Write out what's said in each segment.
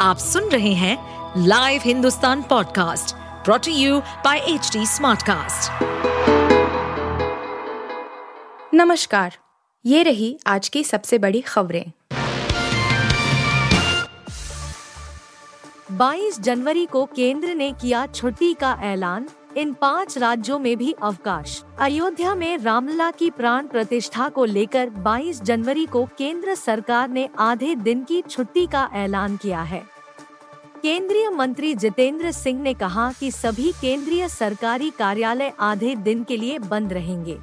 आप सुन रहे हैं live Hindustan podcast brought to you by H smartcast. नमस्कार, ये रही आज की सबसे बड़ी खबरें 22 जनवरी को केंद्र ने किया छुट्टी का ऐलान इन पाँच राज्यों में भी अवकाश। अयोध्या में रामलला की प्राण प्रतिष्ठा को लेकर 22 जनवरी को केंद्र सरकार ने आधे दिन की छुट्टी का ऐलान किया है। केंद्रीय मंत्री जितेंद्र सिंह ने कहा कि सभी केंद्रीय सरकारी कार्यालय आधे दिन के लिए बंद रहेंगे।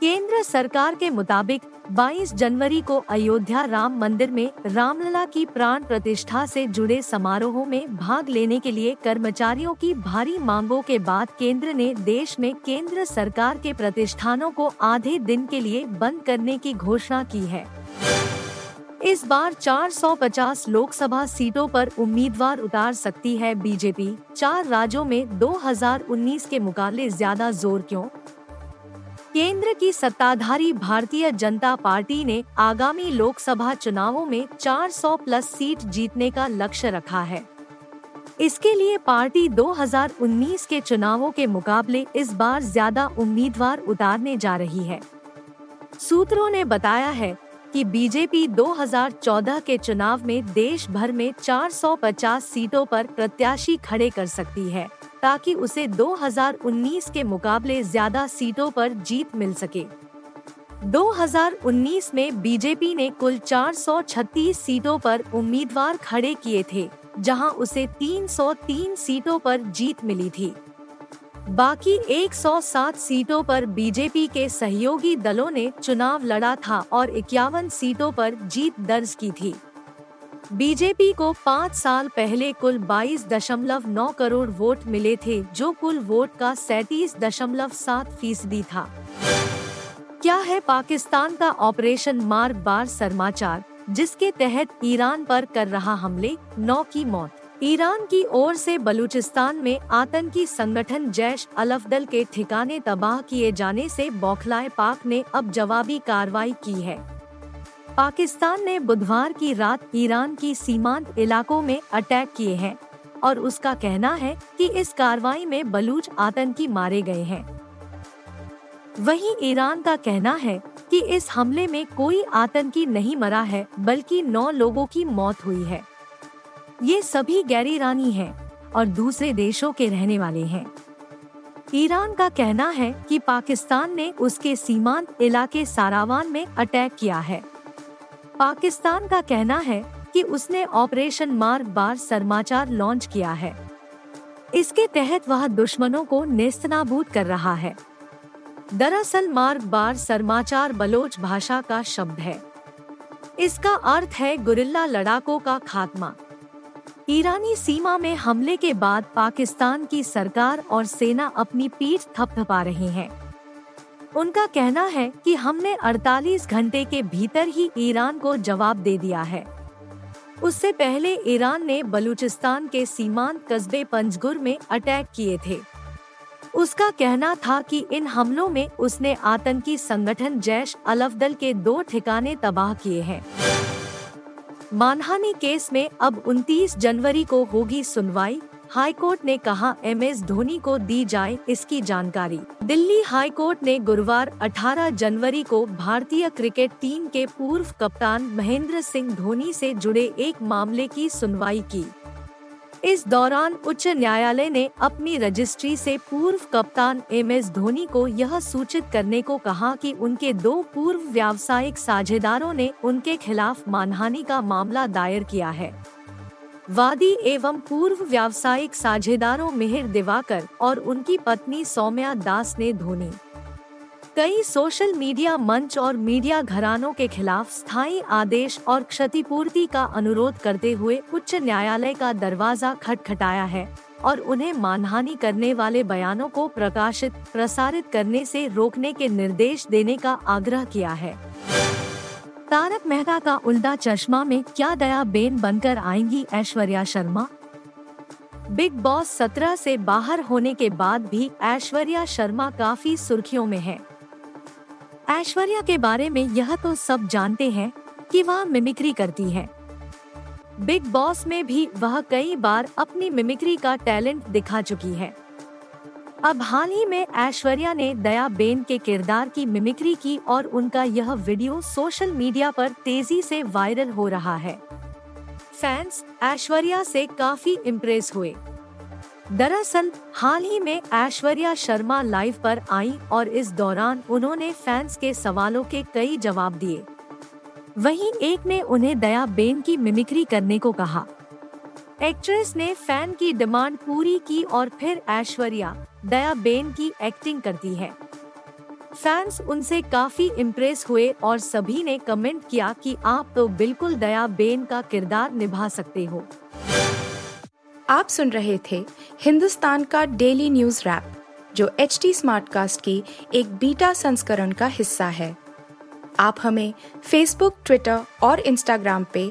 केंद्र सरकार के मुताबिक 22 जनवरी को अयोध्या राम मंदिर में रामलला की प्राण प्रतिष्ठा से जुड़े समारोहों में भाग लेने के लिए कर्मचारियों की भारी मांगों के बाद केंद्र ने देश में केंद्र सरकार के प्रतिष्ठानों को आधे दिन के लिए बंद करने की घोषणा की है। इस बार 450 लोकसभा सीटों पर उम्मीदवार उतार सकती है बीजेपी। चार राज्यों में 2019 के मुकाबले ज़्यादा ज़ोर क्यों? केंद्र की सत्ताधारी भारतीय जनता पार्टी ने आगामी लोकसभा चुनावों में 400 प्लस सीट जीतने का लक्ष्य रखा है। इसके लिए पार्टी 2019 के चुनावों के मुकाबले इस बार ज़्यादा उम्मीदवार उतारने जा रही है। सूत्रों ने बताया है कि बीजेपी 2014 के चुनाव में देश भर में 450 सीटों पर प्रत्याशी खड़े कर सकती है। ताकि उसे 2019 के मुकाबले ज़्यादा सीटों पर जीत मिल सके। 2019 में बीजेपी ने कुल 436 सीटों पर उम्मीदवार खड़े किए थे, जहाँ उसे 303 सीटों पर जीत मिली थी। बाकी 107 सीटों पर बीजेपी के सहयोगी दलों ने चुनाव लड़ा था और इक्यावन सीटों पर जीत दर्ज की थी। बीजेपी को पाँच साल पहले कुल बाईस दशमलव नौ करोड़ वोट मिले थे, जो कुल वोट का सैतीस दशमलव सात फ़ीसदी था। क्या है पाकिस्तान का ऑपरेशन मार बार समाचार जिसके तहत ईरान पर कर रहा हमले, नौ की मौत? ईरान की ओर से बलूचिस्तान में आतंकी संगठन जैश अलफदल के ठिकाने तबाह किए जाने से बौखलाए पाक ने अब जवाबी कार्रवाई की है। पाकिस्तान ने बुधवार की रात ईरान की सीमांत इलाकों में अटैक किए हैं और उसका कहना है कि इस कार्रवाई में बलूच आतंकी मारे गए हैं। वहीं ईरान का कहना है कि इस हमले में कोई आतंकी नहीं मरा है, बल्कि नौ लोगों की मौत हुई है। ये सभी गैर ईरानी हैं और दूसरे देशों के रहने वाले हैं। ईरान का कहना है कि पाकिस्तान ने उसके सीमांत इलाके सारावान में अटैक किया है। पाकिस्तान का कहना है कि उसने ऑपरेशन मार्ग बार समाचार लॉन्च किया है। इसके तहत वह दुश्मनों को नेस्तनाबूद कर रहा है। दरअसल मार्ग बार समाचार बलोच भाषा का शब्द है। इसका अर्थ है गुरिल्ला लड़ाकों का खात्मा। ईरानी सीमा में हमले के बाद पाकिस्तान की सरकार और सेना अपनी पीठ थपथपा रही हैं। उनका कहना है कि हमने 48 घंटे के भीतर ही ईरान को जवाब दे दिया है। उससे पहले ईरान ने बलूचिस्तान के सीमांत कस्बे पंजगुर में अटैक किए थे। उसका कहना था कि इन हमलों में उसने आतंकी संगठन जैश अलफदल के दो ठिकाने तबाह किए हैं। मानहानि केस में अब 29 जनवरी को होगी सुनवाई हाईकोर्ट ने कहा एम एस धोनी को दी जाए इसकी जानकारी। दिल्ली हाई कोर्ट ने गुरुवार 18 जनवरी को भारतीय क्रिकेट टीम के पूर्व कप्तान महेंद्र सिंह धोनी से जुड़े एक मामले की सुनवाई की। इस दौरान उच्च न्यायालय ने अपनी रजिस्ट्री से पूर्व कप्तान एम एस धोनी को यह सूचित करने को कहा कि उनके दो पूर्व व्यावसायिक साझेदारों ने उनके खिलाफ मानहानि का मामला दायर किया है। वादी एवं पूर्व व्यावसायिक साझेदारों मिहिर दिवाकर और उनकी पत्नी सौम्या दास ने धोनी। कई सोशल मीडिया मंच और मीडिया घरानों के खिलाफ स्थायी आदेश और क्षतिपूर्ति का अनुरोध करते हुए उच्च न्यायालय का दरवाज़ा खटखटाया है और उन्हें मानहानि करने वाले बयानों को प्रकाशित, प्रसारित करने से रोकने के निर्देश देने का आग्रह किया है। तारक मेहता का उल्टा चश्मा में क्या दया बेन बनकर आएँगी ऐश्वर्या शर्मा? बिग बॉस सत्रह से बाहर होने के बाद भी ऐश्वर्या शर्मा काफ़ी सुर्खियों में है। ऐश्वर्या के बारे में यह तो सब जानते हैं कि वह मिमिक्री करती है। बिग बॉस में भी वह कई बार अपनी मिमिक्री का टैलेंट दिखा चुकी है। अब हाल ही में ऐश्वर्या ने दया बेन के किरदार की मिमिक्री की और उनका यह वीडियो सोशल मीडिया पर तेज़ी से वायरल हो रहा है। फैंस ऐश्वर्या से काफ़ी इम्प्रेस हुए। दरअसल, हाल ही में ऐश्वर्या शर्मा लाइव पर आई और इस दौरान उन्होंने फैंस के सवालों के कई जवाब दिए। वहीं एक ने उन्हें दया बेन की मिमिक्री करने को कहा। एक्ट्रेस ने फ़ैन की डिमांड पूरी की और फिर ऐश्वर्या, दया बेन की एक्टिंग करती है। फैंस उनसे काफ़ी इम्प्रेस हुए और सभी ने कमेंट किया कि आप तो बिल्कुल दया बेन का किरदार निभा सकते हो। आप सुन रहे थे हिंदुस्तान का डेली न्यूज़ रैप, जो एच टी स्मार्टकास्ट की एक बीटा संस्करण का हिस्सा है। आप हमें फेसबुक ट्विटर और इंस्टाग्राम पे